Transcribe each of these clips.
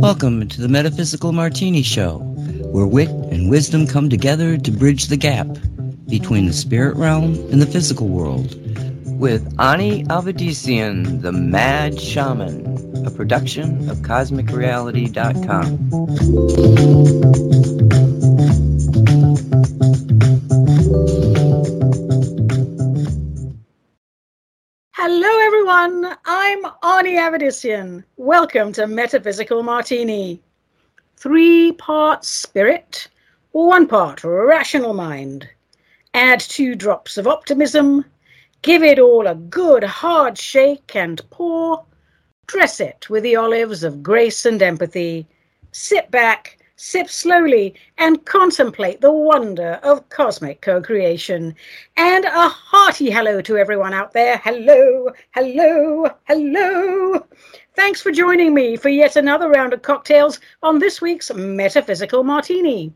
Welcome to the Metaphysical Martini Show, where wit and wisdom come together to bridge the gap between the spirit realm and the physical world. With Ani Avedissian, the Mad Shaman, a production of CosmicReality.com. Ani Avedissian. Welcome to Metaphysical Martini. Three parts spirit, one part rational mind. Add two drops of optimism. Give it all a good hard shake and pour. Dress it with the olives of grace and empathy. Sit back, sip slowly, and contemplate the wonder of cosmic co creation. And a hearty hello to everyone out there. Hello, hello, hello. Thanks for joining me for yet another round of cocktails on this week's Metaphysical Martini,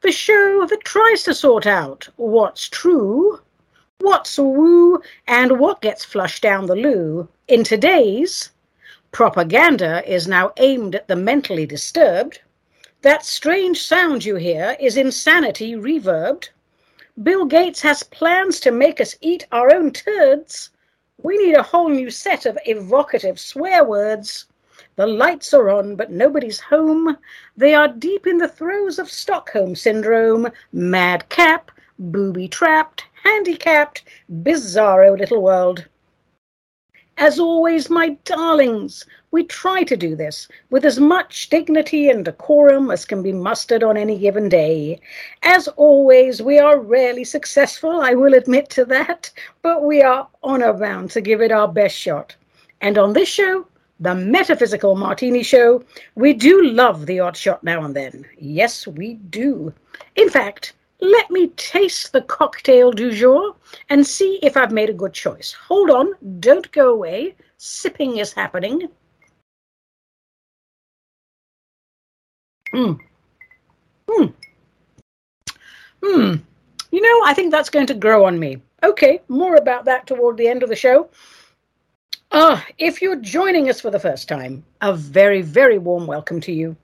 the show that tries to sort out what's true, what's woo, and what gets flushed down the loo in today's. Propaganda is now aimed at the mentally disturbed. That strange sound you hear is insanity reverbed. Bill Gates has plans to make us eat our own turds. We need a whole new set of evocative swear words. The lights are on, but nobody's home. They are deep in the throes of Stockholm Syndrome, madcap, booby trapped, handicapped, bizarro little world. As always, my darlings, we try to do this with as much dignity and decorum as can be mustered on any given day. As always, we are rarely successful, I will admit to that, but we are honor bound to give it our best shot. And on this show, the Metaphysical Martini Show, we do love the odd shot now and then. Yes, we do. In fact, let me taste the cocktail du jour and see if I've made a good choice. Hold on, don't go away. Sipping is happening. Mm. Hmm. Hmm. You know, I think that's going to grow on me. Okay, more about that toward the end of the show. Ah, if you're joining us for the first time, a very, very warm welcome to you.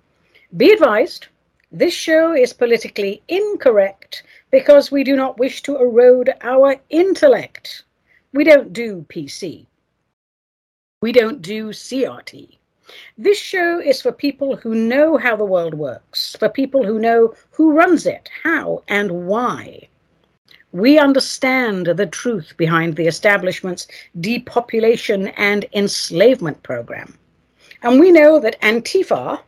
Be advised, this show is politically incorrect because we do not wish to erode our intellect. We don't do PC. We don't do CRT. This show is for people who know how the world works, for people who know who runs it, how, and why. We understand the truth behind the establishment's depopulation and enslavement program. And we know that Antifa,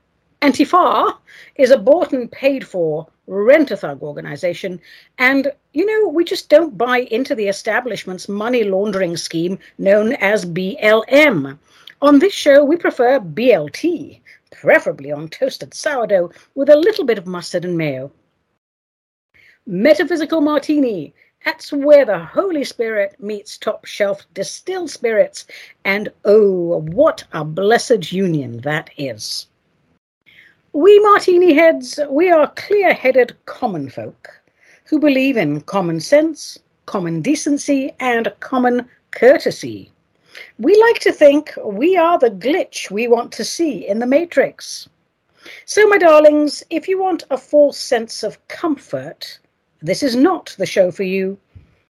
Antifa is a bought and paid for rent a thug organization. And, you know, we just don't buy into the establishment's money laundering scheme known as BLM. On this show, we prefer BLT, preferably on toasted sourdough with a little bit of mustard and mayo. Metaphysical Martini. That's where the Holy Spirit meets top shelf distilled spirits. And oh, what a blessed union that is. We Martini heads, we are clear headed common folk who believe in common sense, common decency, and common courtesy. We like to think we are the glitch we want to see in the matrix. So, my darlings, if you want a false sense of comfort, this is not the show for you.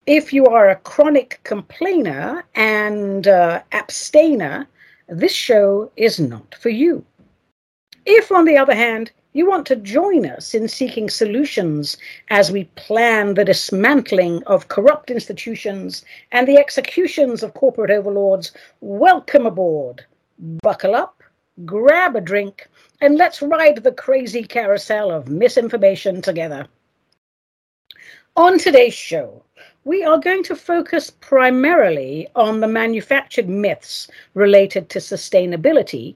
If you are a chronic complainer and uh, abstainer, this show is not for you. If, on the other hand, you want to join us in seeking solutions as we plan the dismantling of corrupt institutions and the executions of corporate overlords, welcome aboard. Buckle up, grab a drink, and let's ride the crazy carousel of misinformation together. On today's show, we are going to focus primarily on the manufactured myths related to sustainability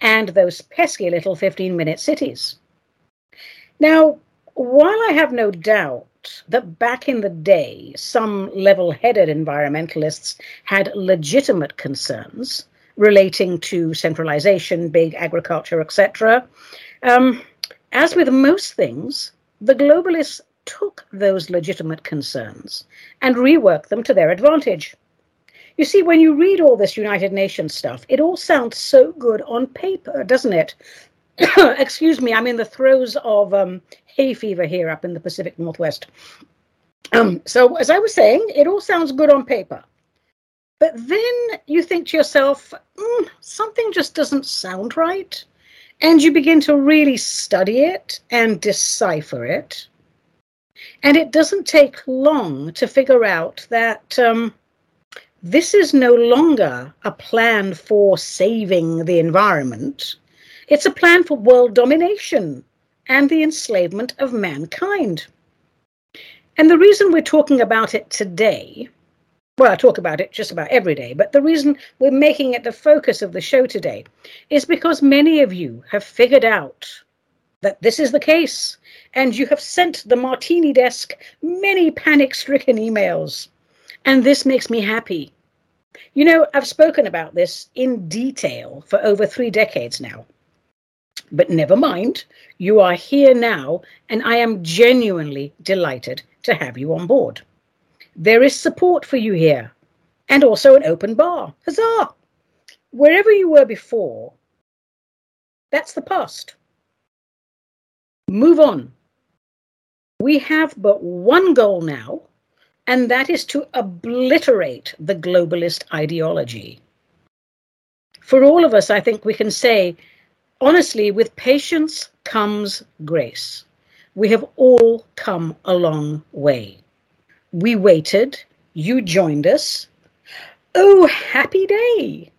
and those pesky little 15 minute cities. Now, while I have no doubt that back in the day, some level headed environmentalists had legitimate concerns relating to centralization, big agriculture, etc., um, as with most things, the globalists took those legitimate concerns and reworked them to their advantage. You see, when you read all this United Nations stuff, it all sounds so good on paper, doesn't it? Excuse me, I'm in the throes of um, hay fever here up in the Pacific Northwest. Um, so, as I was saying, it all sounds good on paper. But then you think to yourself, mm, something just doesn't sound right. And you begin to really study it and decipher it. And it doesn't take long to figure out that um, this is no longer a plan for saving the environment. It's a plan for world domination and the enslavement of mankind. And the reason we're talking about it today, well, I talk about it just about every day, but the reason we're making it the focus of the show today is because many of you have figured out that this is the case, and you have sent the martini desk many panic stricken emails. And this makes me happy. You know, I've spoken about this in detail for over three decades now. But never mind, you are here now, and I am genuinely delighted to have you on board. There is support for you here, and also an open bar. Huzzah! Wherever you were before, that's the past. Move on. We have but one goal now, and that is to obliterate the globalist ideology. For all of us, I think we can say, honestly, with patience comes grace. We have all come a long way. We waited, you joined us. Oh, happy day!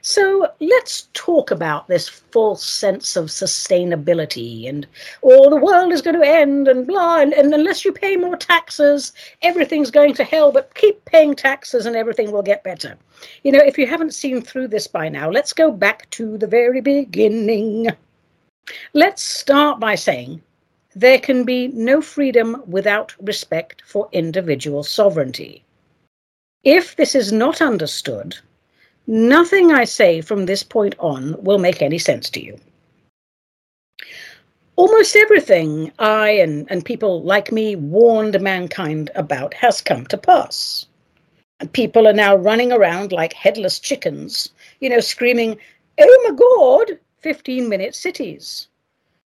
So let's talk about this false sense of sustainability and, oh, the world is going to end and blah, and, and, unless you pay more taxes, everything's going to hell, but keep paying taxes and everything will get better. You know, if you haven't seen through this by now, let's go back to the very beginning. Let's start by saying there can be no freedom without respect for individual sovereignty. If this is not understood, Nothing I say from this point on will make any sense to you. Almost everything I and, and people like me warned mankind about has come to pass. And people are now running around like headless chickens, you know, screaming, Oh my God, 15 minute cities.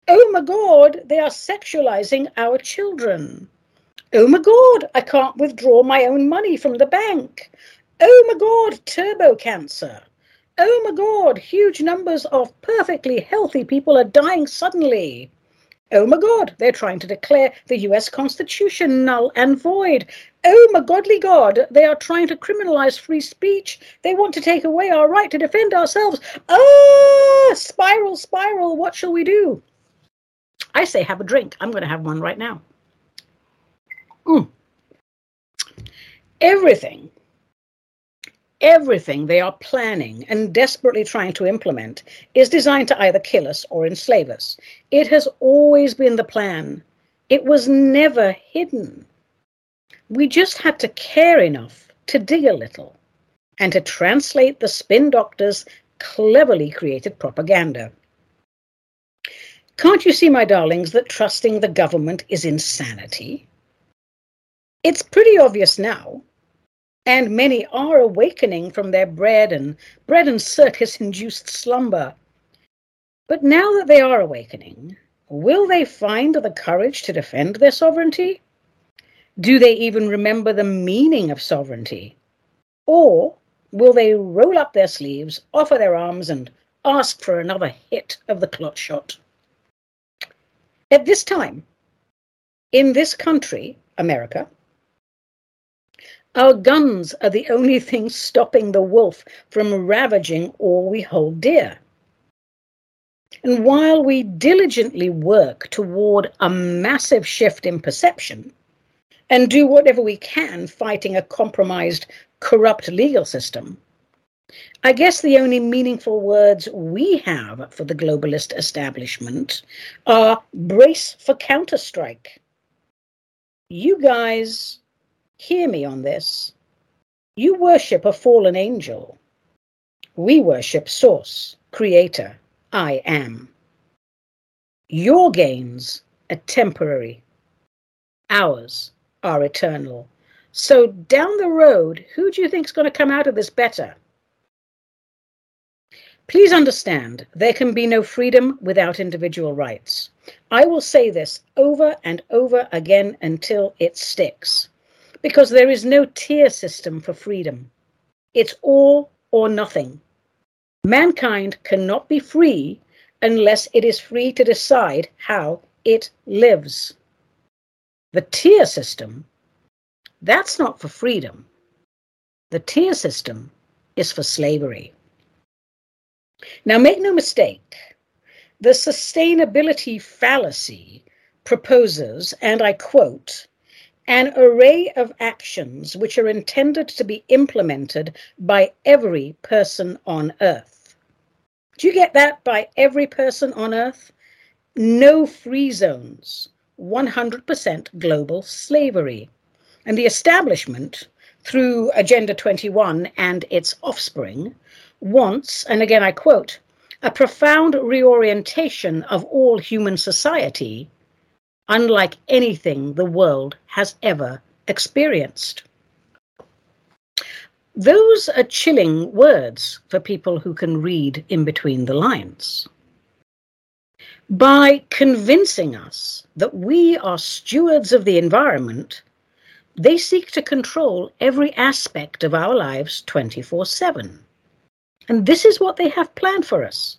Oh my God, they are sexualizing our children. Oh my God, I can't withdraw my own money from the bank. Oh my God, turbo cancer. Oh my God, huge numbers of perfectly healthy people are dying suddenly. Oh my God, they're trying to declare the US Constitution null and void. Oh my godly God, they are trying to criminalize free speech. They want to take away our right to defend ourselves. Ah, spiral, spiral, what shall we do? I say have a drink. I'm going to have one right now. Mm. Everything everything they are planning and desperately trying to implement is designed to either kill us or enslave us. It has always been the plan. It was never hidden. We just had to care enough to dig a little and to translate the spin doctor's cleverly created propaganda. Can't you see, my darlings, that trusting the government is insanity? It's pretty obvious now and many are awakening from their bread and bread and circus induced slumber. But now that they are awakening, will they find the courage to defend their sovereignty? Do they even remember the meaning of sovereignty? Or will they roll up their sleeves, offer their arms, and ask for another hit of the clot shot? At this time, in this country, America, our guns are the only thing stopping the wolf from ravaging all we hold dear. And while we diligently work toward a massive shift in perception and do whatever we can fighting a compromised, corrupt legal system, I guess the only meaningful words we have for the globalist establishment are brace for counterstrike. You guys Hear me on this. You worship a fallen angel. We worship Source, Creator, I am. Your gains are temporary. Ours are eternal. So down the road, who do you think is going to come out of this better? Please understand, there can be no freedom without individual rights. I will say this over and over again until it sticks, because there is no tier system for freedom. It's all or nothing. Mankind cannot be free unless it is free to decide how it lives. The tier system, that's not for freedom. The tier system is for slavery. Now, make no mistake, the sustainability fallacy proposes, and I quote, an array of actions which are intended to be implemented by every person on earth. Do you get that? By every person on earth? No free zones, 100% global slavery. And the establishment, through Agenda 21 and its offspring, wants, and again I quote, a profound reorientation of all human society unlike anything the world has ever experienced. Those are chilling words for people who can read in between the lines. By convincing us that we are stewards of the environment, they seek to control every aspect of our lives 24 7. And this is what they have planned for us.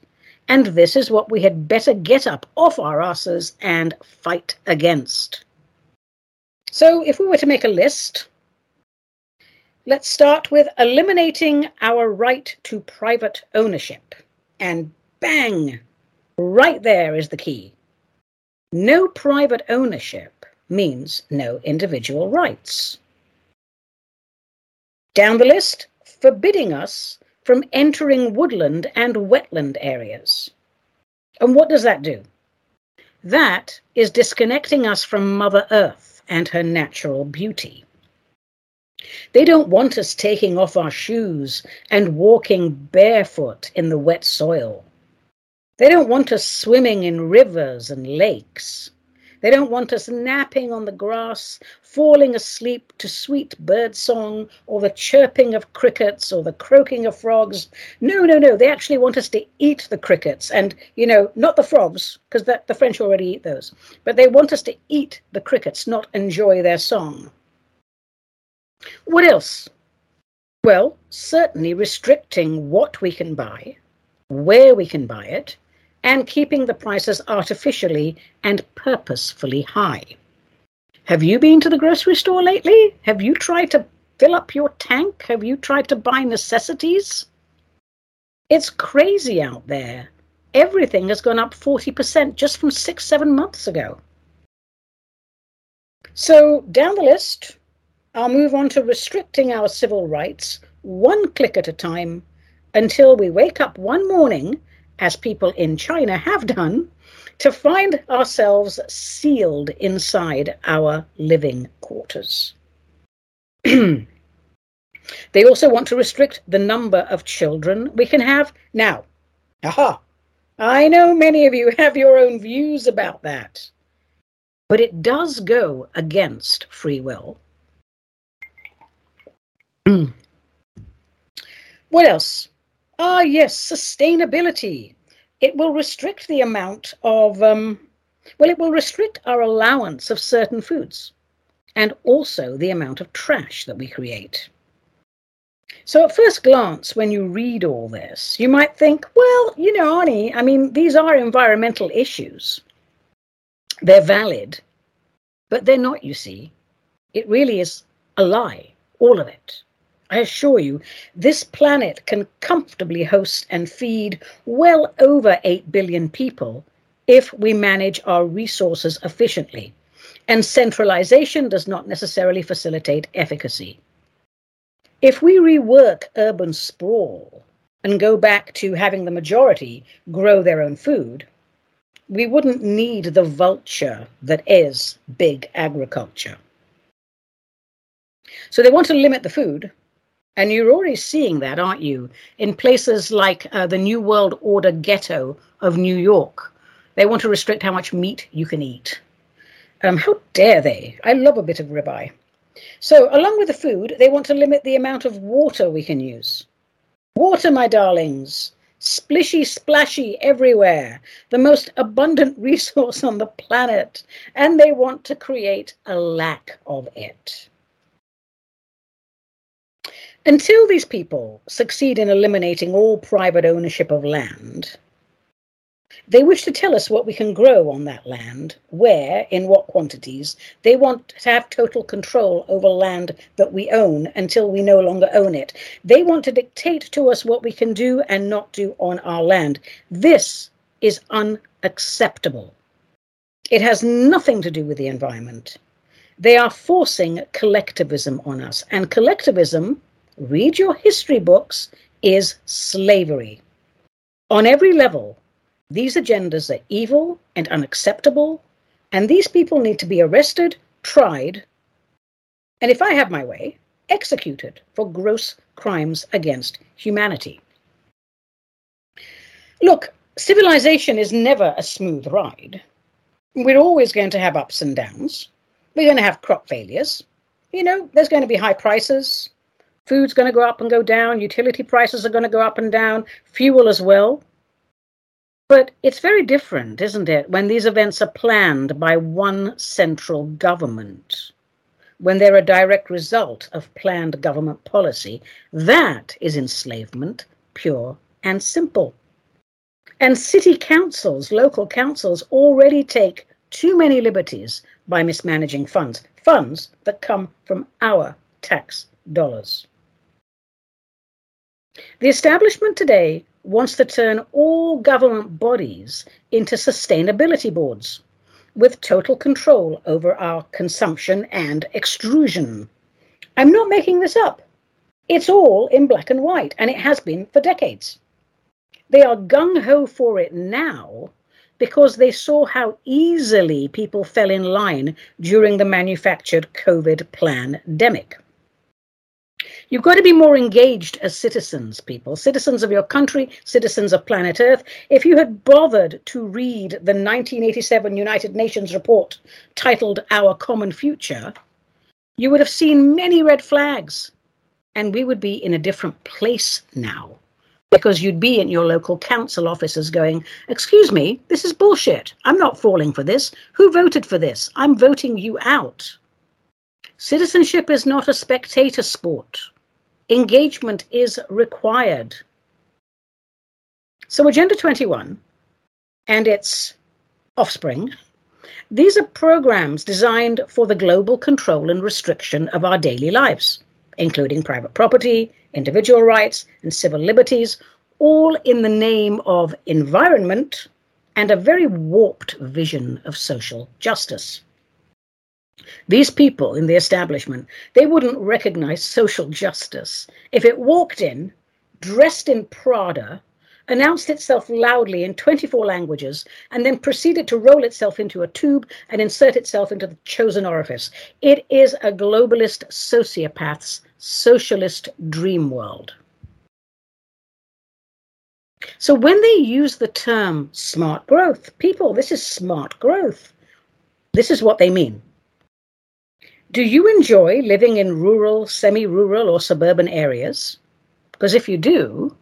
And this is what we had better get up off our asses and fight against. So, if we were to make a list, let's start with eliminating our right to private ownership. And bang, right there is the key. No private ownership means no individual rights. Down the list, forbidding us from entering woodland and wetland areas. And what does that do? That is disconnecting us from Mother Earth and her natural beauty. They don't want us taking off our shoes and walking barefoot in the wet soil. They don't want us swimming in rivers and lakes. They don't want us napping on the grass, falling asleep to sweet bird song or the chirping of crickets or the croaking of frogs. No, no, no. They actually want us to eat the crickets and, you know, not the frogs, because the French already eat those, but they want us to eat the crickets, not enjoy their song. What else? Well, certainly restricting what we can buy, where we can buy it, and keeping the prices artificially and purposefully high. Have you been to the grocery store lately? Have you tried to fill up your tank? Have you tried to buy necessities? It's crazy out there. Everything has gone up 40% just from six, seven months ago. So, down the list, I'll move on to restricting our civil rights one click at a time until we wake up one morning as people in China have done, to find ourselves sealed inside our living quarters. they also want to restrict the number of children we can have. Now, aha, I know many of you have your own views about that, but it does go against free will. what else? Ah, yes, sustainability. It will restrict the amount of, um, well, it will restrict our allowance of certain foods and also the amount of trash that we create. So, at first glance, when you read all this, you might think, well, you know, Ani, I mean, these are environmental issues. They're valid, but they're not, you see. It really is a lie, all of it. I assure you, this planet can comfortably host and feed well over 8 billion people if we manage our resources efficiently. And centralization does not necessarily facilitate efficacy. If we rework urban sprawl and go back to having the majority grow their own food, we wouldn't need the vulture that is big agriculture. So they want to limit the food, and you're already seeing that, aren't you? In places like uh, the New World Order ghetto of New York, they want to restrict how much meat you can eat. Um, how dare they? I love a bit of ribeye. So, along with the food, they want to limit the amount of water we can use. Water, my darlings, splishy splashy everywhere, the most abundant resource on the planet, and they want to create a lack of it. Until these people succeed in eliminating all private ownership of land, they wish to tell us what we can grow on that land, where, in what quantities. They want to have total control over land that we own until we no longer own it. They want to dictate to us what we can do and not do on our land. This is unacceptable. It has nothing to do with the environment. They are forcing collectivism on us, and collectivism, read your history books, is slavery. On every level, these agendas are evil and unacceptable, and these people need to be arrested, tried, and if I have my way, executed for gross crimes against humanity. Look, civilization is never a smooth ride. We're always going to have ups and downs. We're going to have crop failures. You know, there's going to be high prices. Food's going to go up and go down. Utility prices are going to go up and down. Fuel as well. But it's very different, isn't it, when these events are planned by one central government, when they're a direct result of planned government policy. That is enslavement, pure and simple. And city councils, local councils, already take too many liberties by mismanaging funds, funds that come from our tax dollars. The establishment today wants to turn all government bodies into sustainability boards with total control over our consumption and extrusion. I'm not making this up. It's all in black and white, and it has been for decades. They are gung ho for it now because they saw how easily people fell in line during the manufactured COVID pandemic. You've got to be more engaged as citizens, people, citizens of your country, citizens of planet Earth. If you had bothered to read the 1987 United Nations report titled Our Common Future, you would have seen many red flags, and we would be in a different place now because you'd be in your local council offices going, Excuse me, this is bullshit. I'm not falling for this. Who voted for this? I'm voting you out. Citizenship is not a spectator sport engagement is required. So, Agenda 21 and its offspring, these are programs designed for the global control and restriction of our daily lives, including private property, individual rights, and civil liberties, all in the name of environment and a very warped vision of social justice. These people in the establishment, they wouldn't recognize social justice if it walked in, dressed in Prada, announced itself loudly in 24 languages, and then proceeded to roll itself into a tube and insert itself into the chosen orifice. It is a globalist sociopath's socialist dream world. So when they use the term smart growth, people, this is smart growth. This is what they mean. Do you enjoy living in rural, semi rural, or suburban areas? Because if you do,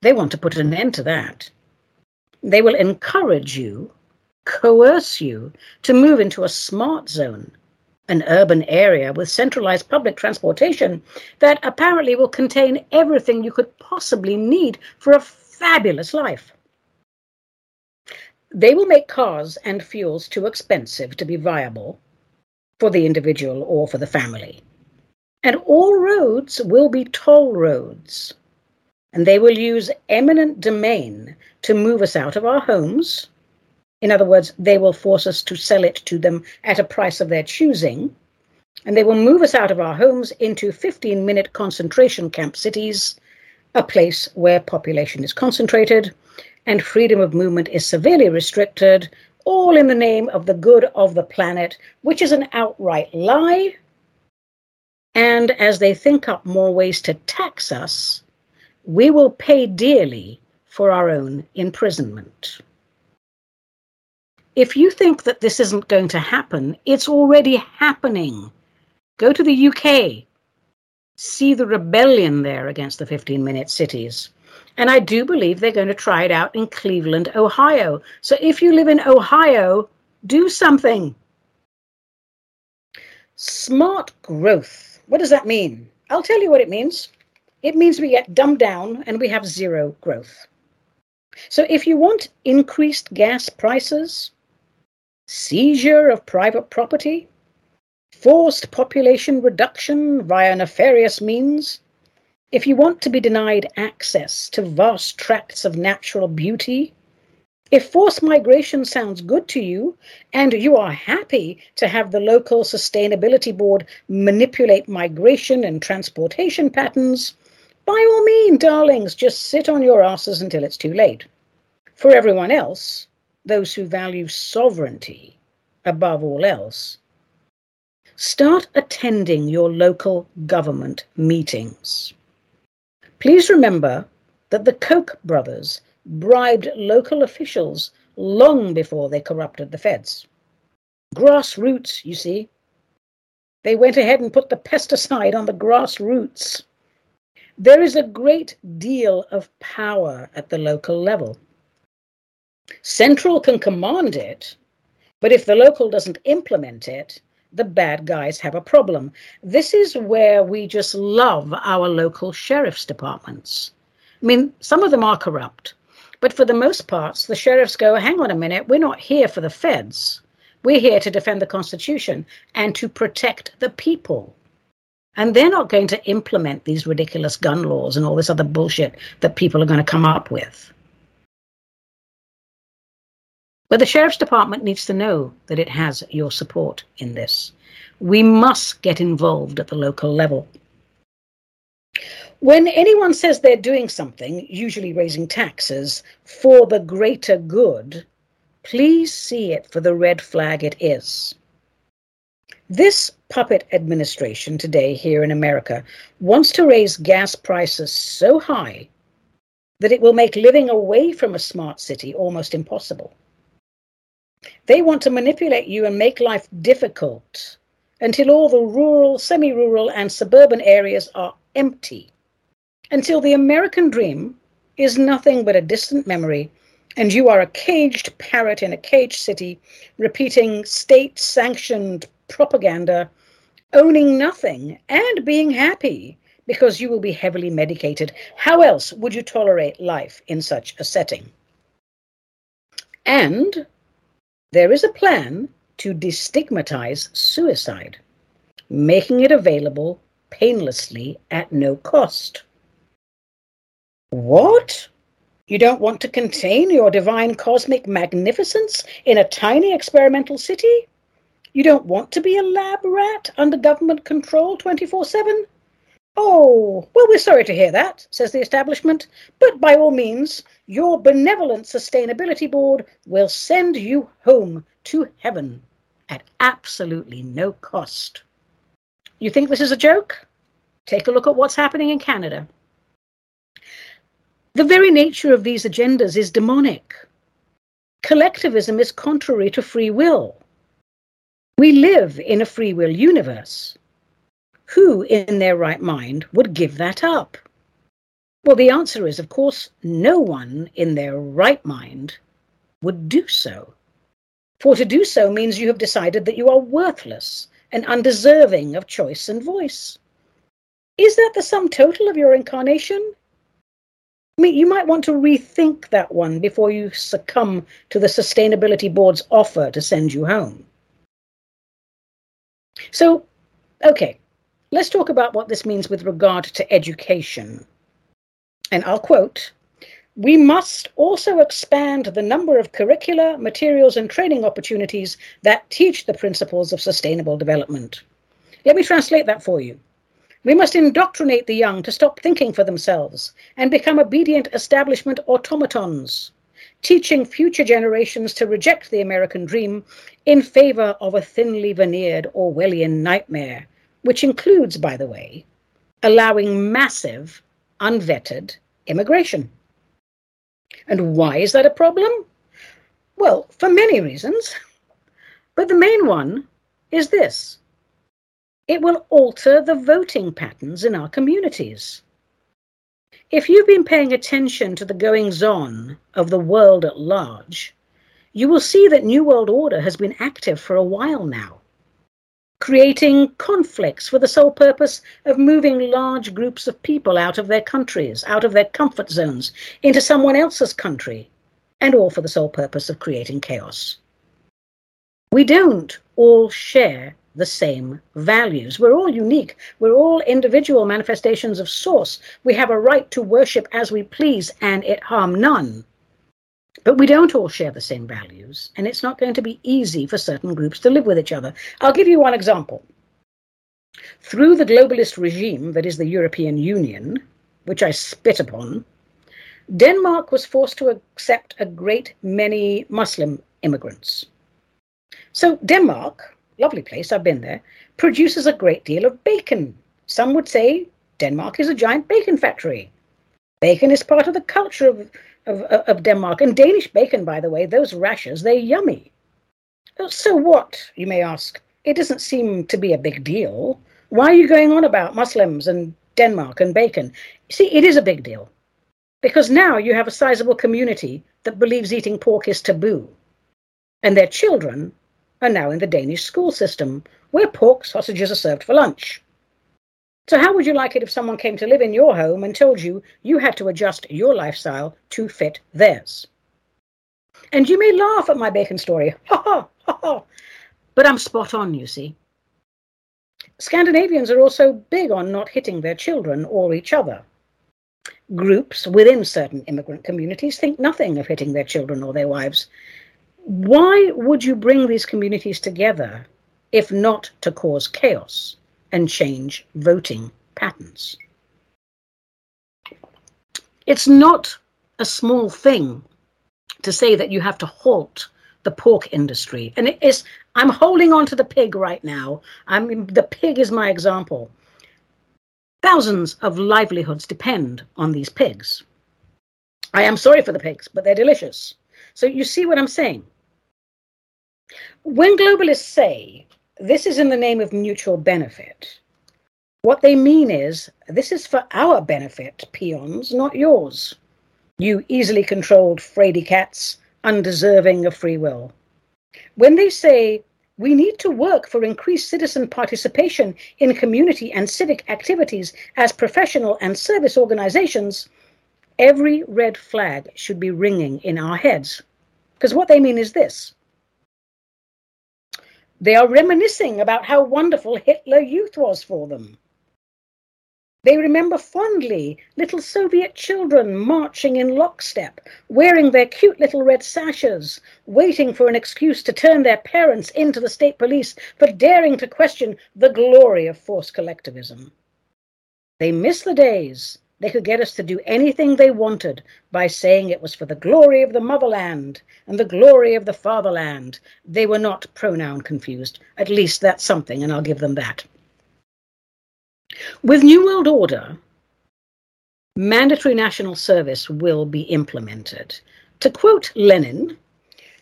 they want to put an end to that. They will encourage you, coerce you to move into a smart zone, an urban area with centralized public transportation that apparently will contain everything you could possibly need for a fabulous life. They will make cars and fuels too expensive to be viable for the individual or for the family. And all roads will be toll roads. And they will use eminent domain to move us out of our homes. In other words, they will force us to sell it to them at a price of their choosing. And they will move us out of our homes into 15 minute concentration camp cities, a place where population is concentrated and freedom of movement is severely restricted, all in the name of the good of the planet, which is an outright lie. And as they think up more ways to tax us, we will pay dearly for our own imprisonment. If you think that this isn't going to happen, it's already happening. Go to the UK. See the rebellion there against the 15 minute cities. And I do believe they're going to try it out in Cleveland, Ohio. So if you live in Ohio, do something. Smart growth. What does that mean? I'll tell you what it means. It means we get dumbed down and we have zero growth. So if you want increased gas prices, seizure of private property, forced population reduction via nefarious means, if you want to be denied access to vast tracts of natural beauty, if forced migration sounds good to you and you are happy to have the local sustainability board manipulate migration and transportation patterns, by all means, darlings, just sit on your asses until it's too late. For everyone else, those who value sovereignty above all else, start attending your local government meetings. Please remember that the Koch brothers bribed local officials long before they corrupted the feds. Grassroots, you see. They went ahead and put the pesticide on the grassroots. There is a great deal of power at the local level. Central can command it, but if the local doesn't implement it, the bad guys have a problem. This is where we just love our local sheriff's departments. I mean, some of them are corrupt, but for the most parts, the sheriffs go, hang on a minute, we're not here for the feds. We're here to defend the Constitution and to protect the people. And they're not going to implement these ridiculous gun laws and all this other bullshit that people are going to come up with. But the Sheriff's Department needs to know that it has your support in this. We must get involved at the local level. When anyone says they're doing something, usually raising taxes, for the greater good, please see it for the red flag it is. This puppet administration today here in America wants to raise gas prices so high that it will make living away from a smart city almost impossible. They want to manipulate you and make life difficult until all the rural, semi rural, and suburban areas are empty. Until the American dream is nothing but a distant memory, and you are a caged parrot in a caged city, repeating state sanctioned propaganda, owning nothing, and being happy because you will be heavily medicated. How else would you tolerate life in such a setting? And there is a plan to destigmatize suicide, making it available painlessly at no cost. What? You don't want to contain your divine cosmic magnificence in a tiny experimental city? You don't want to be a lab rat under government control 24 7? Oh, well, we're sorry to hear that, says the establishment, but by all means, your benevolent sustainability board will send you home to heaven at absolutely no cost. You think this is a joke? Take a look at what's happening in Canada. The very nature of these agendas is demonic. Collectivism is contrary to free will. We live in a free will universe. Who in their right mind would give that up? Well, the answer is, of course, no one in their right mind would do so. For to do so means you have decided that you are worthless and undeserving of choice and voice. Is that the sum total of your incarnation? I mean, you might want to rethink that one before you succumb to the Sustainability Board's offer to send you home. So, okay, Let's talk about what this means with regard to education. And I'll quote We must also expand the number of curricula, materials, and training opportunities that teach the principles of sustainable development. Let me translate that for you. We must indoctrinate the young to stop thinking for themselves and become obedient establishment automatons, teaching future generations to reject the American dream in favor of a thinly veneered Orwellian nightmare which includes, by the way, allowing massive, unvetted immigration. And why is that a problem? Well, for many reasons. But the main one is this It will alter the voting patterns in our communities. If you've been paying attention to the goings on of the world at large, you will see that New World Order has been active for a while now, creating conflicts for the sole purpose of moving large groups of people out of their countries, out of their comfort zones, into someone else's country, and all for the sole purpose of creating chaos. We don't all share the same values. We're all unique. We're all individual manifestations of Source. We have a right to worship as we please and it harm none. But we don't all share the same values, and it's not going to be easy for certain groups to live with each other. I'll give you one example. Through the globalist regime that is the European Union, which I spit upon, Denmark was forced to accept a great many Muslim immigrants. So, Denmark, lovely place, I've been there, produces a great deal of bacon. Some would say Denmark is a giant bacon factory. Bacon is part of the culture of of, of Denmark. And Danish bacon, by the way, those rashers, they're yummy. Oh, so what, you may ask? It doesn't seem to be a big deal. Why are you going on about Muslims and Denmark and bacon? See, it is a big deal. Because now you have a sizable community that believes eating pork is taboo. And their children are now in the Danish school system, where pork sausages are served for lunch. So, how would you like it if someone came to live in your home and told you you had to adjust your lifestyle to fit theirs? And you may laugh at my bacon story, ha ha, ha but I'm spot on, you see. Scandinavians are also big on not hitting their children or each other. Groups within certain immigrant communities think nothing of hitting their children or their wives. Why would you bring these communities together if not to cause chaos? And change voting patterns. It's not a small thing to say that you have to halt the pork industry. And it is, I'm holding on to the pig right now. I mean, the pig is my example. Thousands of livelihoods depend on these pigs. I am sorry for the pigs, but they're delicious. So you see what I'm saying? When globalists say this is in the name of mutual benefit. What they mean is, this is for our benefit, peons, not yours. You easily controlled fraidy cats, undeserving of free will. When they say, we need to work for increased citizen participation in community and civic activities as professional and service organizations, every red flag should be ringing in our heads. Because what they mean is this they are reminiscing about how wonderful Hitler Youth was for them. They remember fondly little Soviet children marching in lockstep, wearing their cute little red sashes, waiting for an excuse to turn their parents into the state police for daring to question the glory of forced collectivism. They miss the days they could get us to do anything they wanted by saying it was for the glory of the motherland and the glory of the fatherland. They were not pronoun confused. At least that's something, and I'll give them that. With New World Order, mandatory national service will be implemented. To quote Lenin,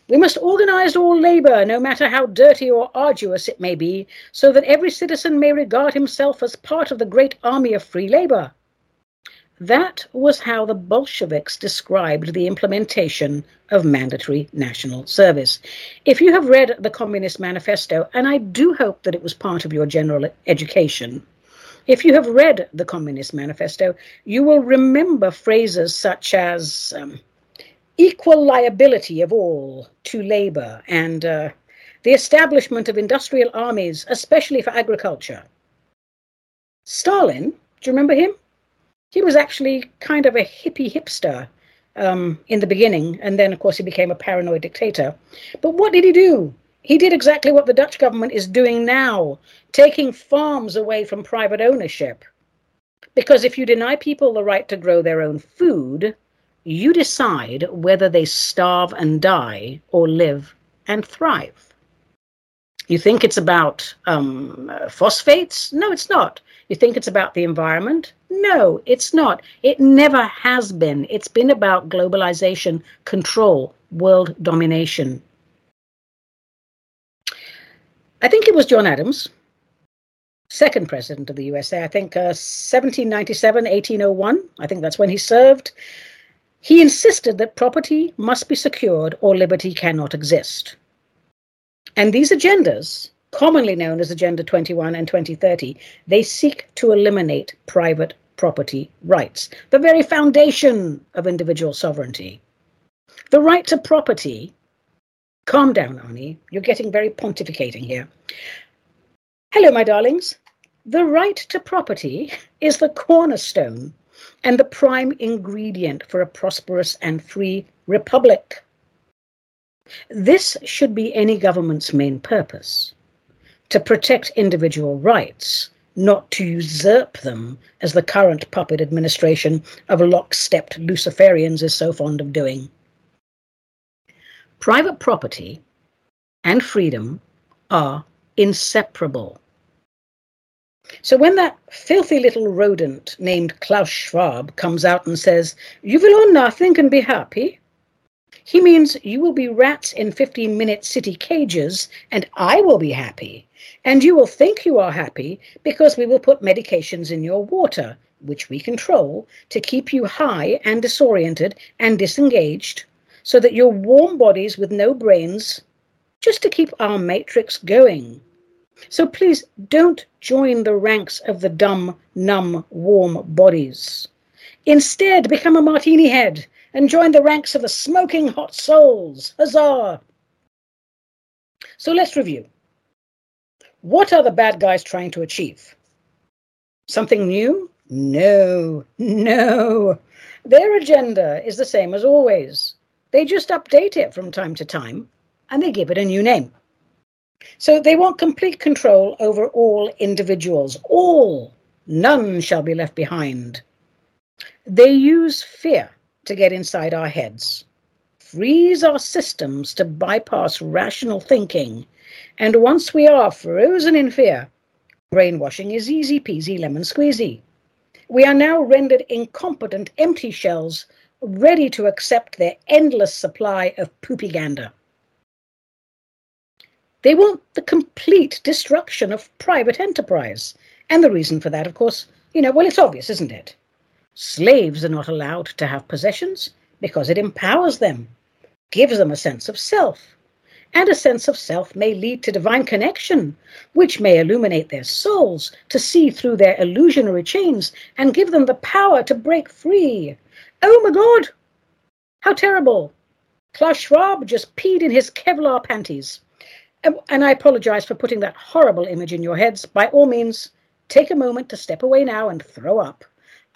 we must organize all labor, no matter how dirty or arduous it may be, so that every citizen may regard himself as part of the great army of free labor. That was how the Bolsheviks described the implementation of mandatory national service. If you have read the Communist Manifesto, and I do hope that it was part of your general education, if you have read the Communist Manifesto, you will remember phrases such as um, equal liability of all to labor and uh, the establishment of industrial armies, especially for agriculture. Stalin, do you remember him? He was actually kind of a hippie hipster um, in the beginning, and then, of course, he became a paranoid dictator. But what did he do? He did exactly what the Dutch government is doing now, taking farms away from private ownership. Because if you deny people the right to grow their own food, you decide whether they starve and die or live and thrive. You think it's about um, phosphates? No, it's not. You think it's about the environment? No, it's not. It never has been. It's been about globalization, control, world domination. I think it was John Adams second president of the USA, I think uh, 1797, 1801, I think that's when he served. He insisted that property must be secured or liberty cannot exist. And these agendas, commonly known as Agenda 21 and 2030, they seek to eliminate private property rights, the very foundation of individual sovereignty. The right to property, calm down, Ani, you're getting very pontificating here. Hello, my darlings. The right to property is the cornerstone and the prime ingredient for a prosperous and free republic. This should be any government's main purpose to protect individual rights, not to usurp them, as the current puppet administration of lock-stepped Luciferians is so fond of doing. Private property and freedom are inseparable. So when that filthy little rodent named Klaus Schwab comes out and says, You will own nothing and be happy, he means you will be rats in 15 minute city cages and I will be happy. And you will think you are happy because we will put medications in your water, which we control, to keep you high and disoriented and disengaged, so that your warm bodies with no brains, just to keep our matrix going. So please don't join the ranks of the dumb, numb, warm bodies. Instead, become a martini head and join the ranks of the smoking hot souls. Huzzah! So let's review. What are the bad guys trying to achieve? Something new? No, no. Their agenda is the same as always. They just update it from time to time and they give it a new name. So they want complete control over all individuals. All. None shall be left behind. They use fear to get inside our heads, freeze our systems to bypass rational thinking. And once we are frozen in fear, brainwashing is easy peasy lemon squeezy. We are now rendered incompetent empty shells, ready to accept their endless supply of poopygander. They want the complete destruction of private enterprise. And the reason for that, of course, you know, well, it's obvious, isn't it? Slaves are not allowed to have possessions because it empowers them, gives them a sense of self. And a sense of self may lead to divine connection, which may illuminate their souls to see through their illusionary chains and give them the power to break free. Oh my God! How terrible! Klaus Schwab just peed in his Kevlar panties. Um, and I apologize for putting that horrible image in your heads. By all means, take a moment to step away now and throw up.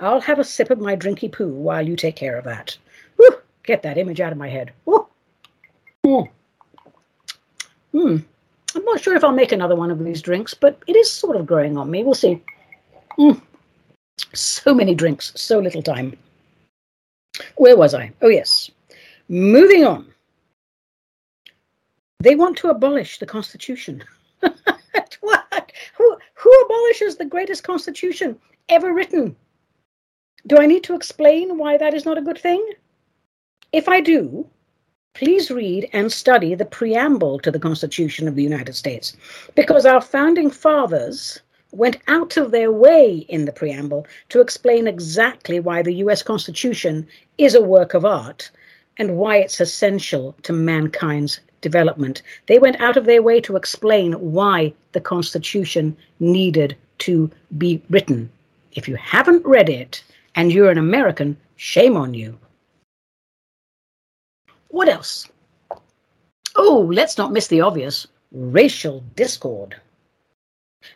I'll have a sip of my drinky poo while you take care of that. Whew, get that image out of my head. Whew. Mm. Mm. I'm not sure if I'll make another one of these drinks, but it is sort of growing on me. We'll see. Mm. So many drinks, so little time. Where was I? Oh, yes. Moving on. They want to abolish the Constitution. what? Who, who abolishes the greatest Constitution ever written? Do I need to explain why that is not a good thing? If I do, please read and study the preamble to the Constitution of the United States, because our founding fathers went out of their way in the preamble to explain exactly why the US Constitution is a work of art and why it's essential to mankind's development. They went out of their way to explain why the Constitution needed to be written. If you haven't read it and you're an American, shame on you. What else? Oh, let's not miss the obvious racial discord.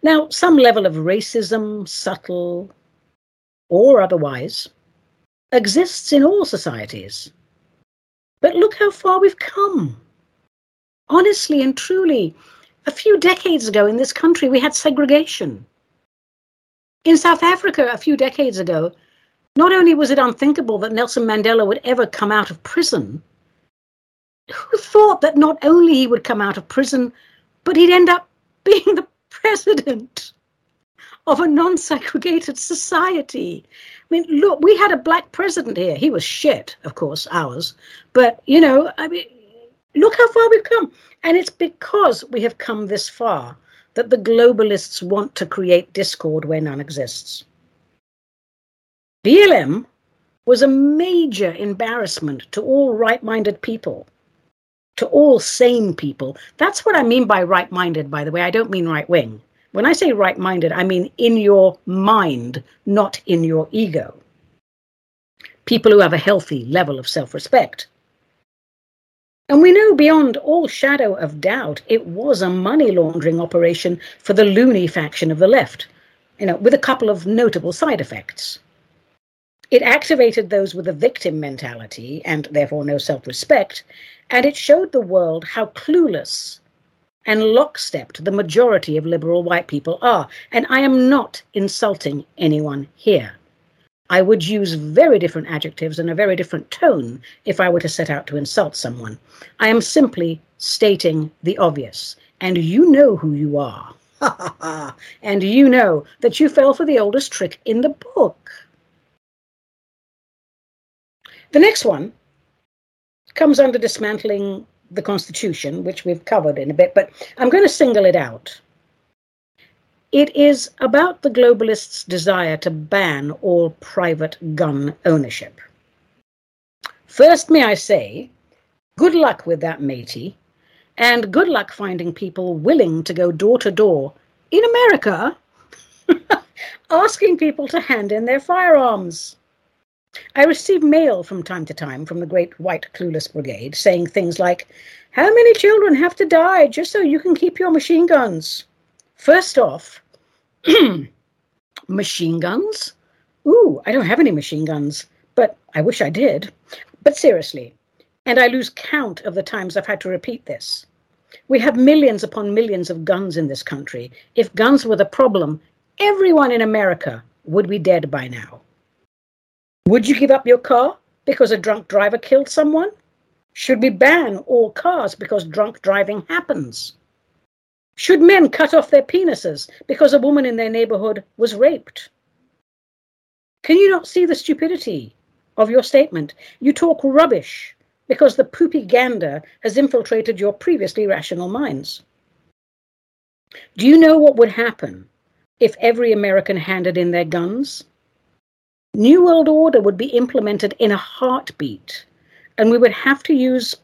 Now, some level of racism, subtle or otherwise, exists in all societies. But look how far we've come honestly and truly, a few decades ago in this country, we had segregation. In South Africa, a few decades ago, not only was it unthinkable that Nelson Mandela would ever come out of prison, who thought that not only he would come out of prison, but he'd end up being the president of a non segregated society? I mean, look, we had a black president here. He was shit, of course, ours. But, you know, I mean, Look how far we've come. And it's because we have come this far that the globalists want to create discord where none exists. BLM was a major embarrassment to all right minded people, to all sane people. That's what I mean by right minded, by the way. I don't mean right wing. When I say right minded, I mean in your mind, not in your ego. People who have a healthy level of self respect. And we know beyond all shadow of doubt it was a money laundering operation for the loony faction of the left, you know, with a couple of notable side effects. It activated those with a victim mentality and therefore no self respect, and it showed the world how clueless and lockstepped the majority of liberal white people are. And I am not insulting anyone here. I would use very different adjectives and a very different tone if I were to set out to insult someone. I am simply stating the obvious, and you know who you are. Ha ha ha! And you know that you fell for the oldest trick in the book. The next one comes under dismantling the Constitution, which we've covered in a bit, but I'm going to single it out. It is about the globalists' desire to ban all private gun ownership. First, may I say, good luck with that, matey, and good luck finding people willing to go door to door in America asking people to hand in their firearms. I receive mail from time to time from the Great White Clueless Brigade saying things like, How many children have to die just so you can keep your machine guns? First off, machine guns? Ooh, I don't have any machine guns, but I wish I did. But seriously, and I lose count of the times I've had to repeat this. We have millions upon millions of guns in this country. If guns were the problem, everyone in America would be dead by now. Would you give up your car because a drunk driver killed someone? Should we ban all cars because drunk driving happens? Should men cut off their penises because a woman in their neighborhood was raped? Can you not see the stupidity of your statement? You talk rubbish because the poopy gander has infiltrated your previously rational minds. Do you know what would happen if every American handed in their guns? New World Order would be implemented in a heartbeat, and we would have to use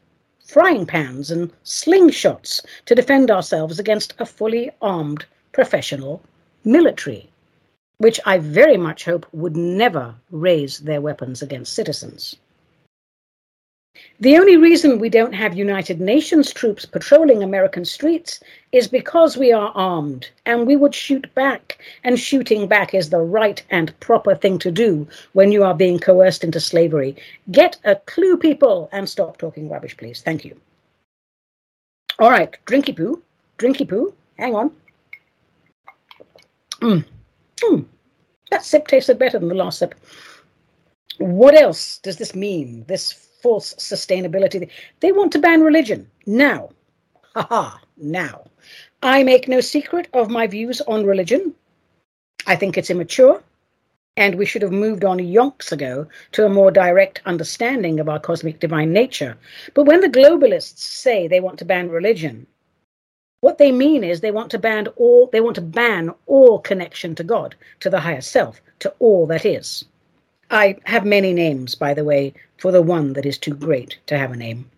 frying pans and slingshots to defend ourselves against a fully armed professional military, which I very much hope would never raise their weapons against citizens. The only reason we don't have United Nations troops patrolling American streets is because we are armed and we would shoot back. And shooting back is the right and proper thing to do when you are being coerced into slavery. Get a clue, people, and stop talking rubbish, please. Thank you. All right, drinky poo, drinky poo. Hang on. Mm. Mm. That sip tasted better than the last sip. What else does this mean? This false sustainability. They want to ban religion now. Ha ha, now. I make no secret of my views on religion. I think it's immature, and we should have moved on yonks ago to a more direct understanding of our cosmic divine nature. But when the globalists say they want to ban religion, what they mean is they want to ban all they want to ban all connection to God, to the higher self, to all that is. I have many names, by the way, for the one that is too great to have a name.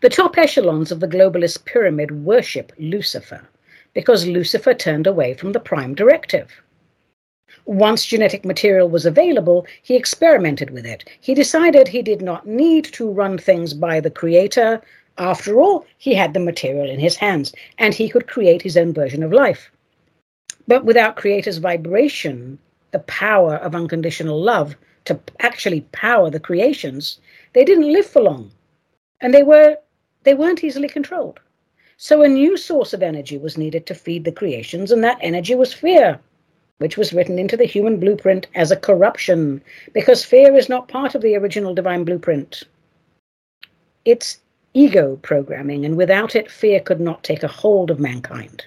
The top echelons of the globalist pyramid worship Lucifer because Lucifer turned away from the prime directive. Once genetic material was available, he experimented with it. He decided he did not need to run things by the creator. After all, he had the material in his hands, and he could create his own version of life. But without creator's vibration, the power of unconditional love to actually power the creations, they didn't live for long. And they were they weren't easily controlled. So a new source of energy was needed to feed the creations, and that energy was fear, which was written into the human blueprint as a corruption, because fear is not part of the original divine blueprint. It's ego programming, and without it, fear could not take a hold of mankind.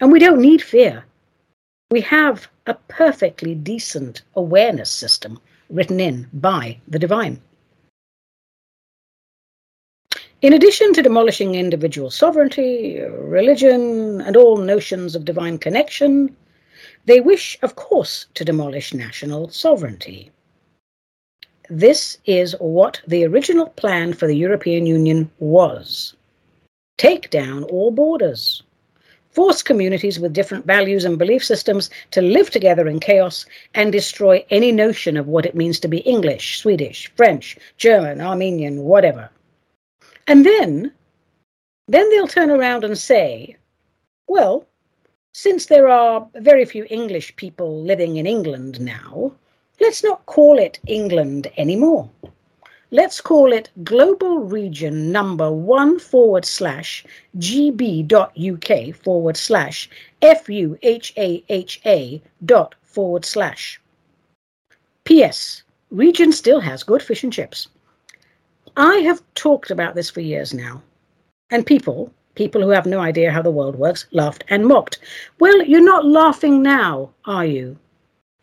And we don't need fear. We have a perfectly decent awareness system written in by the divine. In addition to demolishing individual sovereignty, religion, and all notions of divine connection, they wish, of course, to demolish national sovereignty. This is what the original plan for the European Union was take down all borders, force communities with different values and belief systems to live together in chaos and destroy any notion of what it means to be English, Swedish, French, German, Armenian, whatever. And then, then they'll turn around and say, well, since there are very few English people living in England now, let's not call it England anymore. Let's call it global region number one forward slash gb.uk forward slash fuhaha dot forward slash. P.S. Region still has good fish and chips. I have talked about this for years now, and people, people who have no idea how the world works, laughed and mocked. Well, you're not laughing now, are you?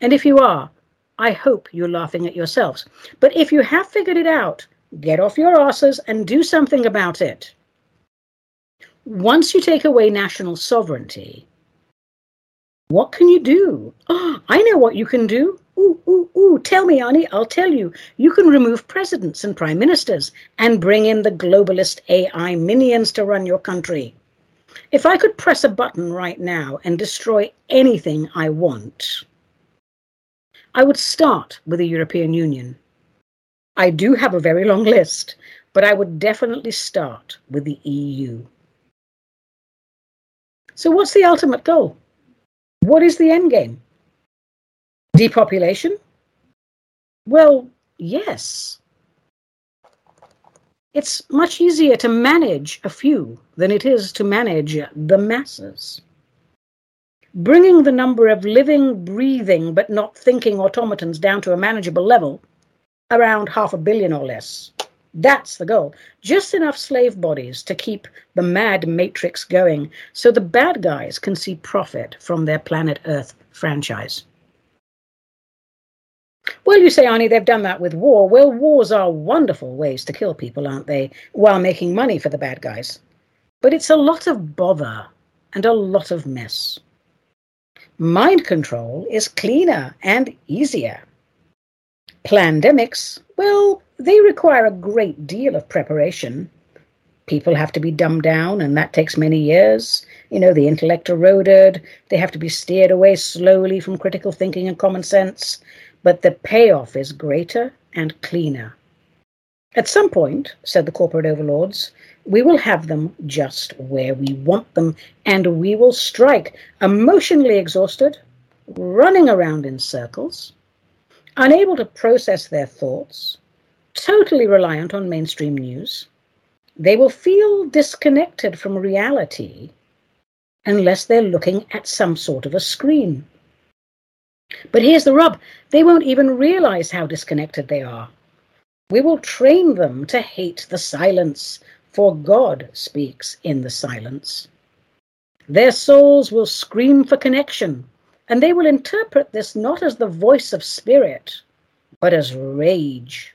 And if you are, I hope you're laughing at yourselves. But if you have figured it out, get off your asses and do something about it. Once you take away national sovereignty, what can you do? Oh, I know what you can do. Ooh, ooh, ooh, tell me, Ani, I'll tell you. You can remove presidents and prime ministers and bring in the globalist AI minions to run your country. If I could press a button right now and destroy anything I want, I would start with the European Union. I do have a very long list, but I would definitely start with the EU. So, what's the ultimate goal? What is the end game? Depopulation? Well, yes. It's much easier to manage a few than it is to manage the masses bringing the number of living, breathing, but not thinking automatons down to a manageable level, around half a billion or less. That's the goal. Just enough slave bodies to keep the mad matrix going so the bad guys can see profit from their planet Earth franchise. Well, you say, Ani, they've done that with war. Well, wars are wonderful ways to kill people, aren't they? While making money for the bad guys. But it's a lot of bother and a lot of mess. Mind control is cleaner and easier. Plandemics, well, they require a great deal of preparation. People have to be dumbed down, and that takes many years. You know, the intellect eroded, they have to be steered away slowly from critical thinking and common sense, but the payoff is greater and cleaner. At some point, said the corporate overlords, we will have them just where we want them, and we will strike, emotionally exhausted, running around in circles, unable to process their thoughts, totally reliant on mainstream news. They will feel disconnected from reality unless they're looking at some sort of a screen. But here's the rub they won't even realize how disconnected they are. We will train them to hate the silence, for God speaks in the silence. Their souls will scream for connection, and they will interpret this not as the voice of spirit, but as rage.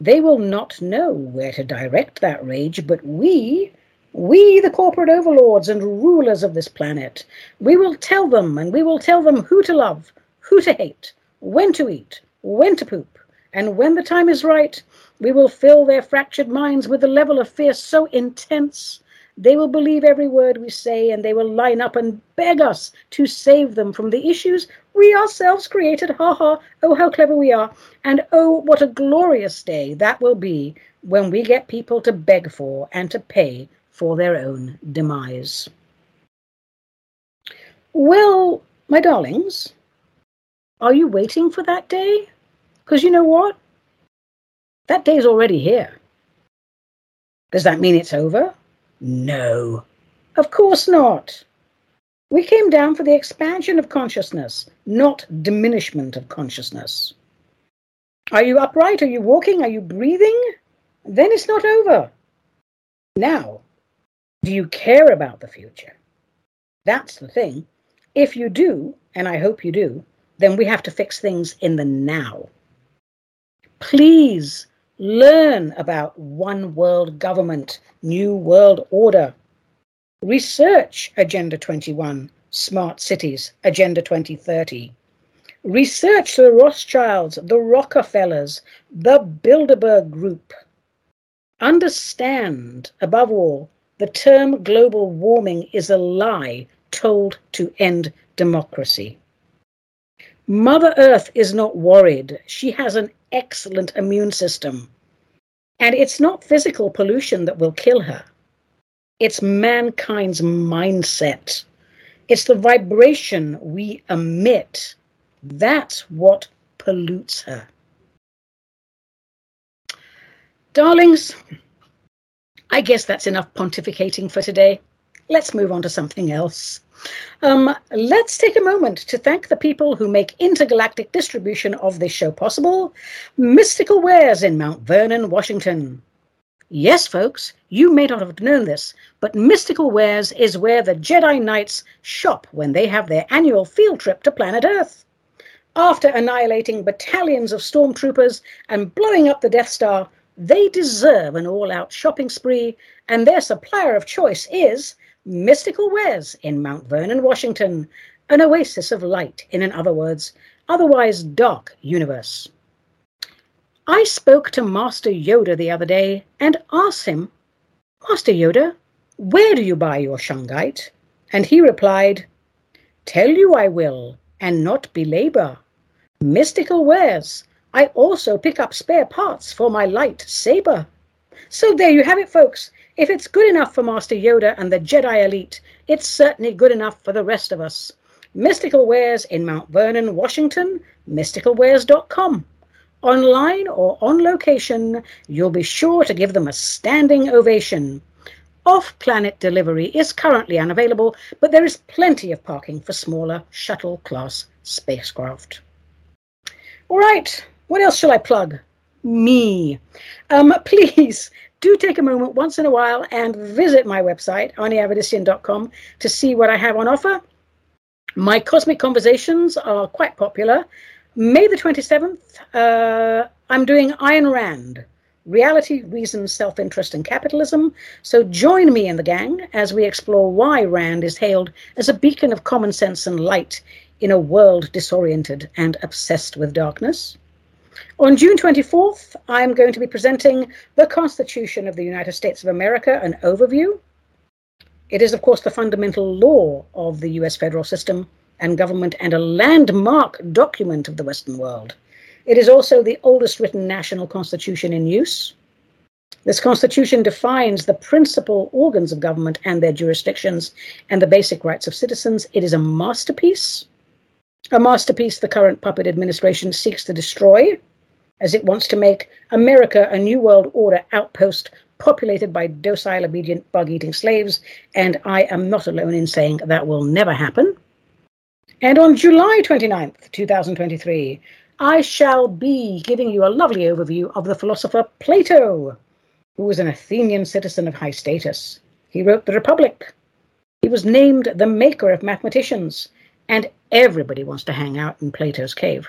They will not know where to direct that rage, but we, we, the corporate overlords and rulers of this planet, we will tell them, and we will tell them who to love, who to hate, when to eat, when to poop, and when the time is right, we will fill their fractured minds with a level of fear so intense they will believe every word we say and they will line up and beg us to save them from the issues we ourselves created. Ha ha! Oh, how clever we are! And oh, what a glorious day that will be when we get people to beg for and to pay for their own demise. Well, my darlings, are you waiting for that day? Because you know what? That day's already here. Does that mean it's over? No, of course not. We came down for the expansion of consciousness, not diminishment of consciousness. Are you upright? Are you walking? Are you breathing? Then it's not over. Now, do you care about the future? That's the thing. If you do, and I hope you do, then we have to fix things in the now. Please Learn about One World Government, New World Order. Research Agenda 21, Smart Cities, Agenda 2030. Research the Rothschilds, the Rockefellers, the Bilderberg Group. Understand, above all, the term global warming is a lie told to end democracy. Mother Earth is not worried. She has an excellent immune system. And it's not physical pollution that will kill her, it's mankind's mindset. It's the vibration we emit. That's what pollutes her. Darlings, I guess that's enough pontificating for today. Let's move on to something else. Um, let's take a moment to thank the people who make intergalactic distribution of this show possible. Mystical Wares in Mount Vernon, Washington. Yes, folks, you may not have known this, but Mystical Wares is where the Jedi Knights shop when they have their annual field trip to planet Earth. After annihilating battalions of stormtroopers and blowing up the Death Star, they deserve an all out shopping spree, and their supplier of choice is Mystical Wares in Mount Vernon, Washington, an oasis of light in an other words, otherwise dark universe. I spoke to Master Yoda the other day and asked him, Master Yoda, where do you buy your shungite? And he replied, Tell you I will, and not belabor. Mystical wares. I also pick up spare parts for my light saber. So there you have it, folks. If it's good enough for Master Yoda and the Jedi elite, it's certainly good enough for the rest of us. Mystical Wares in Mount Vernon, Washington, mysticalwares.com. Online or on location, you'll be sure to give them a standing ovation. Off planet delivery is currently unavailable, but there is plenty of parking for smaller shuttle class spacecraft. All right, what else shall I plug? Me. Um, please do take a moment once in a while and visit my website, aniavedissian.com, to see what I have on offer. My cosmic conversations are quite popular. May the 27th, uh, I'm doing Ayn Rand, Reality, Reason, Self Interest, and Capitalism. So join me in the gang as we explore why Rand is hailed as a beacon of common sense and light in a world disoriented and obsessed with darkness. On June 24th, I'm going to be presenting the Constitution of the United States of America, an overview. It is, of course, the fundamental law of the US federal system and government and a landmark document of the Western world. It is also the oldest written national constitution in use. This constitution defines the principal organs of government and their jurisdictions and the basic rights of citizens. It is a masterpiece, a masterpiece the current puppet administration seeks to destroy as it wants to make America a New World Order outpost populated by docile, obedient, bug eating slaves. And I am not alone in saying that will never happen. And on July 29th, 2023, I shall be giving you a lovely overview of the philosopher Plato, who was an Athenian citizen of high status. He wrote The Republic. He was named the maker of mathematicians, and everybody wants to hang out in Plato's cave.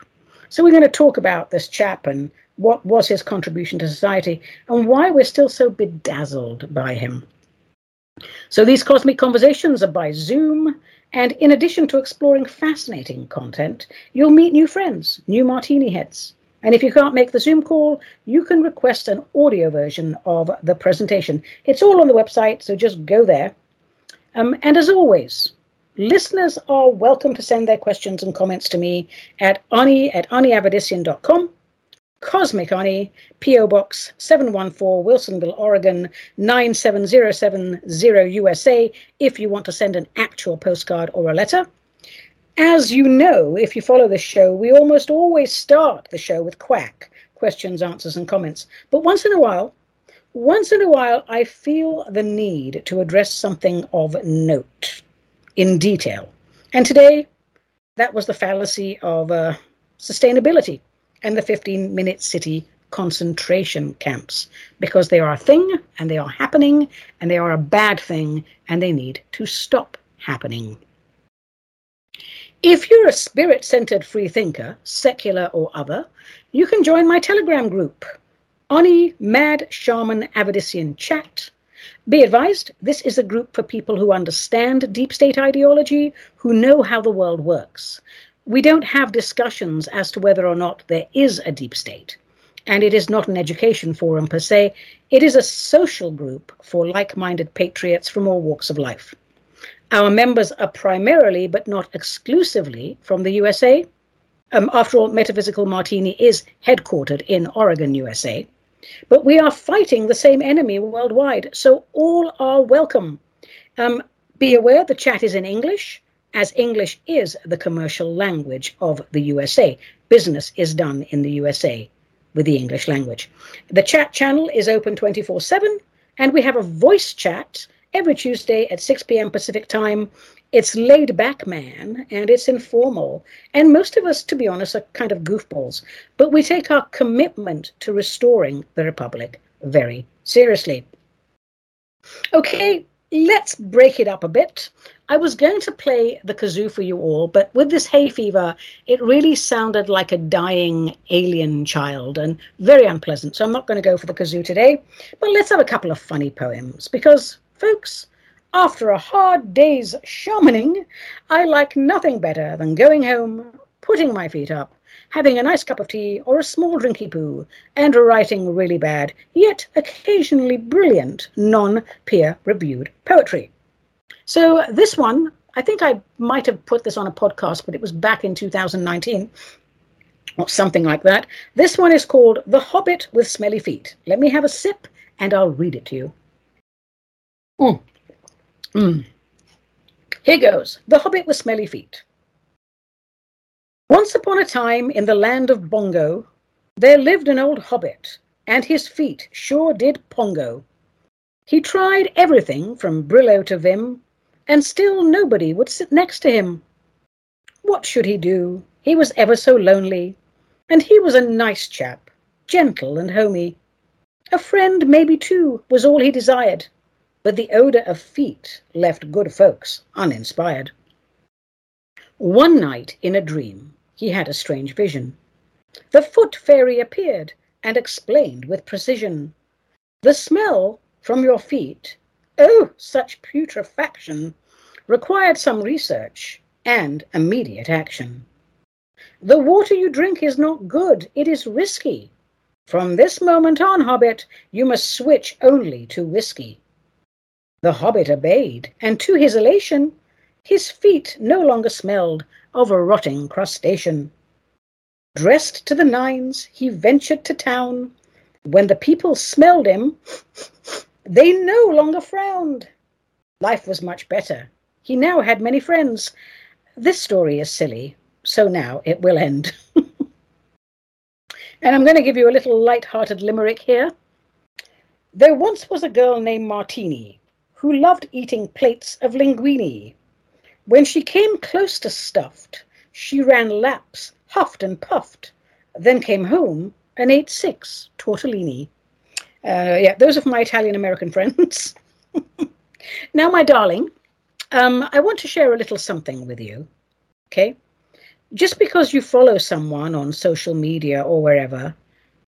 So we're going to talk about this chap and what was his contribution to society and why we're still so bedazzled by him. So these cosmic conversations are by Zoom, and in addition to exploring fascinating content, you'll meet new friends, new martini heads. And if you can't make the Zoom call, you can request an audio version of the presentation. It's all on the website, so just go there. Um, and as always, Listeners are welcome to send their questions and comments to me at ani at aniavedissian.com. Cosmic Ani, P.O. Box 714, Wilsonville, Oregon 97070 USA, if you want to send an actual postcard or a letter. As you know, if you follow this show, we almost always start the show with quack questions, answers, and comments. But once in a while, once in a while, I feel the need to address something of note in detail. And today, that was the fallacy of uh, sustainability and the 15 minute city concentration camps because they are a thing and they are happening and they are a bad thing and they need to stop happening. If you're a spirit centered free thinker, secular or other, you can join my Telegram group. Ani Mad Shaman Avedissian Chat. Be advised, this is a group for people who understand deep state ideology, who know how the world works. We don't have discussions as to whether or not there is a deep state. And it is not an education forum per se, it is a social group for like minded patriots from all walks of life. Our members are primarily, but not exclusively, from the USA. Um, after all, Metaphysical Martini is headquartered in Oregon, USA. But we are fighting the same enemy worldwide, so all are welcome. Um, be aware the chat is in English, as English is the commercial language of the USA. Business is done in the USA with the English language. The chat channel is open 24 7, and we have a voice chat every Tuesday at 6 p.m. Pacific time it's laid back, man, and it's informal. And most of us, to be honest, are kind of goofballs. But we take our commitment to restoring the Republic very seriously. Okay, let's break it up a bit. I was going to play the kazoo for you all, but with this hay fever, it really sounded like a dying alien child and very unpleasant. So I'm not going to go for the kazoo today, but let's have a couple of funny poems because, folks, after a hard day's shamaning, I like nothing better than going home, putting my feet up, having a nice cup of tea or a small drinky poo, and writing really bad, yet occasionally brilliant, non peer reviewed poetry. So, this one, I think I might have put this on a podcast, but it was back in 2019 or something like that. This one is called The Hobbit with Smelly Feet. Let me have a sip and I'll read it to you. Mm. Mm. Here goes The Hobbit with Smelly Feet. Once upon a time in the land of Bongo, there lived an old hobbit, and his feet sure did pongo. He tried everything from Brillo to Vim, and still nobody would sit next to him. What should he do? He was ever so lonely, and he was a nice chap, gentle and homey. A friend, maybe, too, was all he desired but the odour of feet left good folks uninspired. One night in a dream he had a strange vision. The foot fairy appeared and explained with precision The smell from your feet, oh, such putrefaction, required some research and immediate action. The water you drink is not good, it is risky. From this moment on, Hobbit, you must switch only to whiskey. The hobbit obeyed, and to his elation, his feet no longer smelled of a rotting crustacean. Dressed to the nines, he ventured to town. When the people smelled him, they no longer frowned. Life was much better. He now had many friends. This story is silly, so now it will end. and I'm going to give you a little light-hearted limerick here. There once was a girl named Martini who loved eating plates of linguine. When she came close to stuffed, she ran laps, huffed and puffed, then came home and ate six tortellini. Uh, yeah, those are my Italian American friends. now, my darling, um, I want to share a little something with you. Okay? Just because you follow someone on social media or wherever,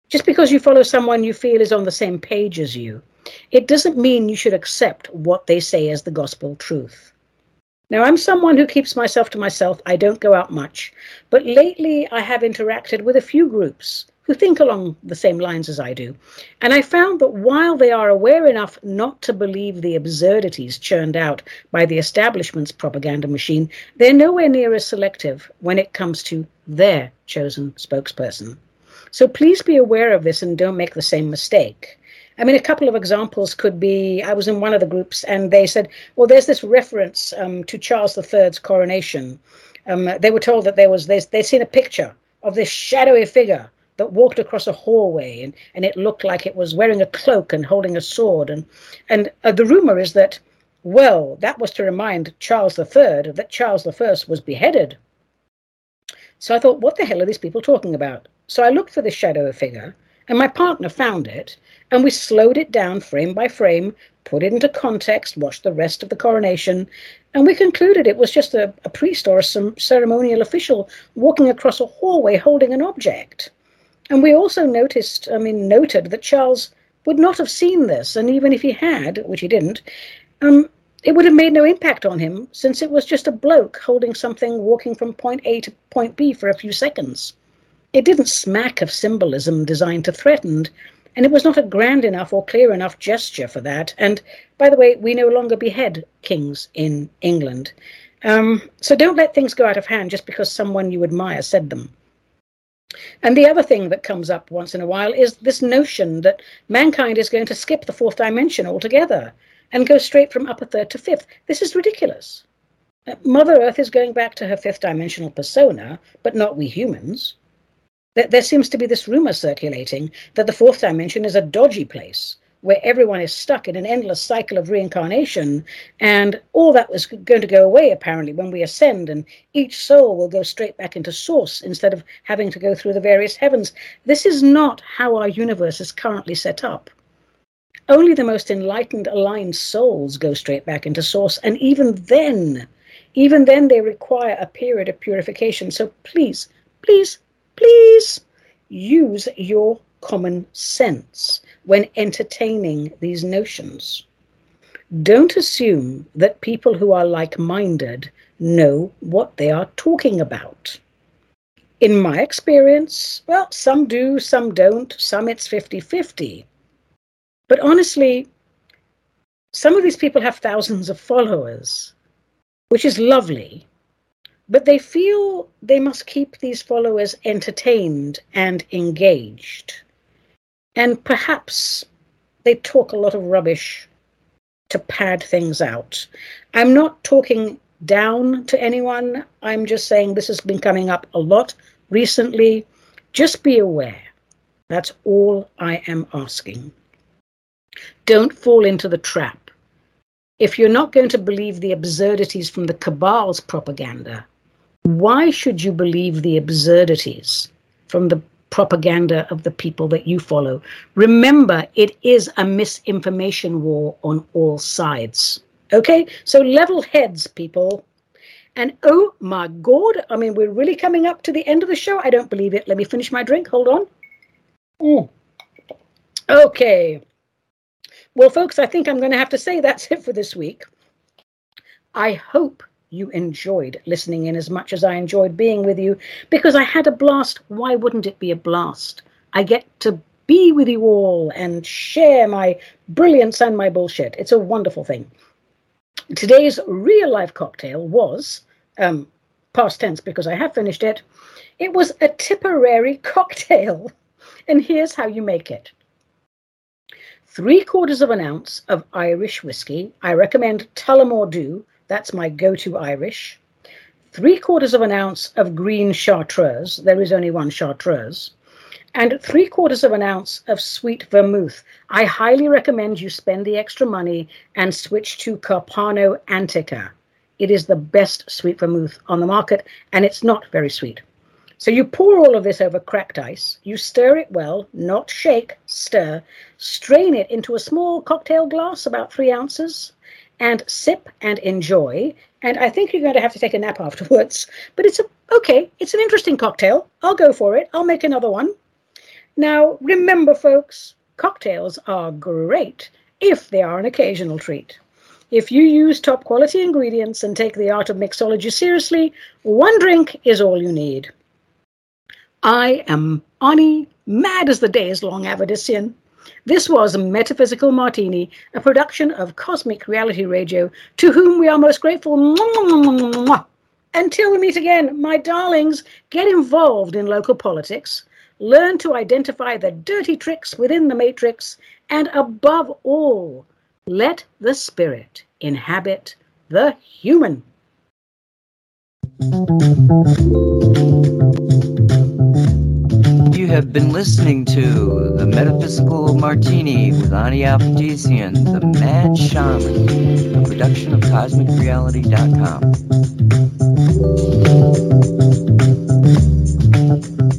just because you follow someone you feel is on the same page as you, it doesn't mean you should accept what they say as the gospel truth. Now, I'm someone who keeps myself to myself. I don't go out much. But lately, I have interacted with a few groups who think along the same lines as I do. And I found that while they are aware enough not to believe the absurdities churned out by the establishment's propaganda machine, they're nowhere near as selective when it comes to their chosen spokesperson. So please be aware of this and don't make the same mistake. I mean, a couple of examples could be I was in one of the groups and they said, well, there's this reference um, to Charles III's coronation. Um, they were told that there was, this, they'd seen a picture of this shadowy figure that walked across a hallway and, and it looked like it was wearing a cloak and holding a sword. And, and uh, the rumor is that, well, that was to remind Charles III that Charles I was beheaded. So I thought, what the hell are these people talking about? So I looked for this shadow figure and my partner found it, and we slowed it down frame by frame, put it into context, watched the rest of the coronation, and we concluded it was just a, a priest or some ceremonial official walking across a hallway holding an object. And we also noticed, I mean, noted that Charles would not have seen this, and even if he had, which he didn't, um, it would have made no impact on him since it was just a bloke holding something walking from point A to point B for a few seconds. It didn't smack of symbolism designed to threaten, and it was not a grand enough or clear enough gesture for that. And by the way, we no longer behead kings in England. Um, so don't let things go out of hand just because someone you admire said them. And the other thing that comes up once in a while is this notion that mankind is going to skip the fourth dimension altogether and go straight from upper third to fifth. This is ridiculous. Uh, Mother Earth is going back to her fifth dimensional persona, but not we humans. There, seems to be this rumor circulating that the fourth dimension is a dodgy place where everyone is stuck in an endless cycle of reincarnation, and all that was going to go away apparently when we ascend, and each soul will go straight back into source instead of having to go through the various heavens. This is not how our universe is currently set up. Only the most enlightened, aligned souls go straight back into source, and even then, even then, they require a period of purification. So please, please, please use your common sense when entertaining these notions. Don't assume that people who are like minded know what they are talking about. In my experience, well, some do, some don't, some it's 50 50. But honestly, some of these people have thousands of followers, which is lovely, but they feel they must keep these followers entertained and engaged. And perhaps they talk a lot of rubbish to pad things out. I'm not talking down to anyone. I'm just saying this has been coming up a lot recently. Just be aware. That's all I am asking. Don't fall into the trap. If you're not going to believe the absurdities from the cabal's propaganda, why should you believe the absurdities from the propaganda of the people that you follow. Remember, it is a misinformation war on all sides. Okay, so level heads, people. And oh my God, I mean, we're really coming up to the end of the show. I don't believe it. Let me finish my drink. Hold on. Mm. Okay. Well, folks, I think I'm going to have to say that's it for this week. I hope you enjoyed listening in as much as I enjoyed being with you because I had a blast. Why wouldn't it be a blast? I get to be with you all and share my brilliance and my bullshit. It's a wonderful thing. Today's real life cocktail was, um, past tense because I have finished it, it was a Tipperary cocktail. And here's how you make it three quarters of an ounce of Irish whiskey. I recommend Tullamore Dew that's my go to Irish. Three quarters of an ounce of green chartreuse. There is only one chartreuse. And three quarters of an ounce of sweet vermouth. I highly recommend you spend the extra money and switch to Carpano Antica. It is the best sweet vermouth on the market, and it's not very sweet. So you pour all of this over cracked ice, you stir it well, not shake, stir, strain it into a small cocktail glass, about three ounces, and sip and enjoy. And I think you're going to have to take a nap afterwards. But it's a, okay, it's an interesting cocktail. I'll go for it. I'll make another one. Now, remember, folks, cocktails are great if they are an occasional treat. If you use top quality ingredients and take the art of mixology seriously, one drink is all you need. I am Ani, mad as the day is long, Avedissian. This was Metaphysical Martini, a production of Cosmic Reality Radio, to whom we are most grateful. Until we meet again, my darlings, get involved in local politics, learn to identify the dirty tricks within the matrix, and above all, let the spirit inhabit the human have been listening to The Metaphysical Martini with Ani Avedissian, The Mad Shaman, a production of CosmicReality.com.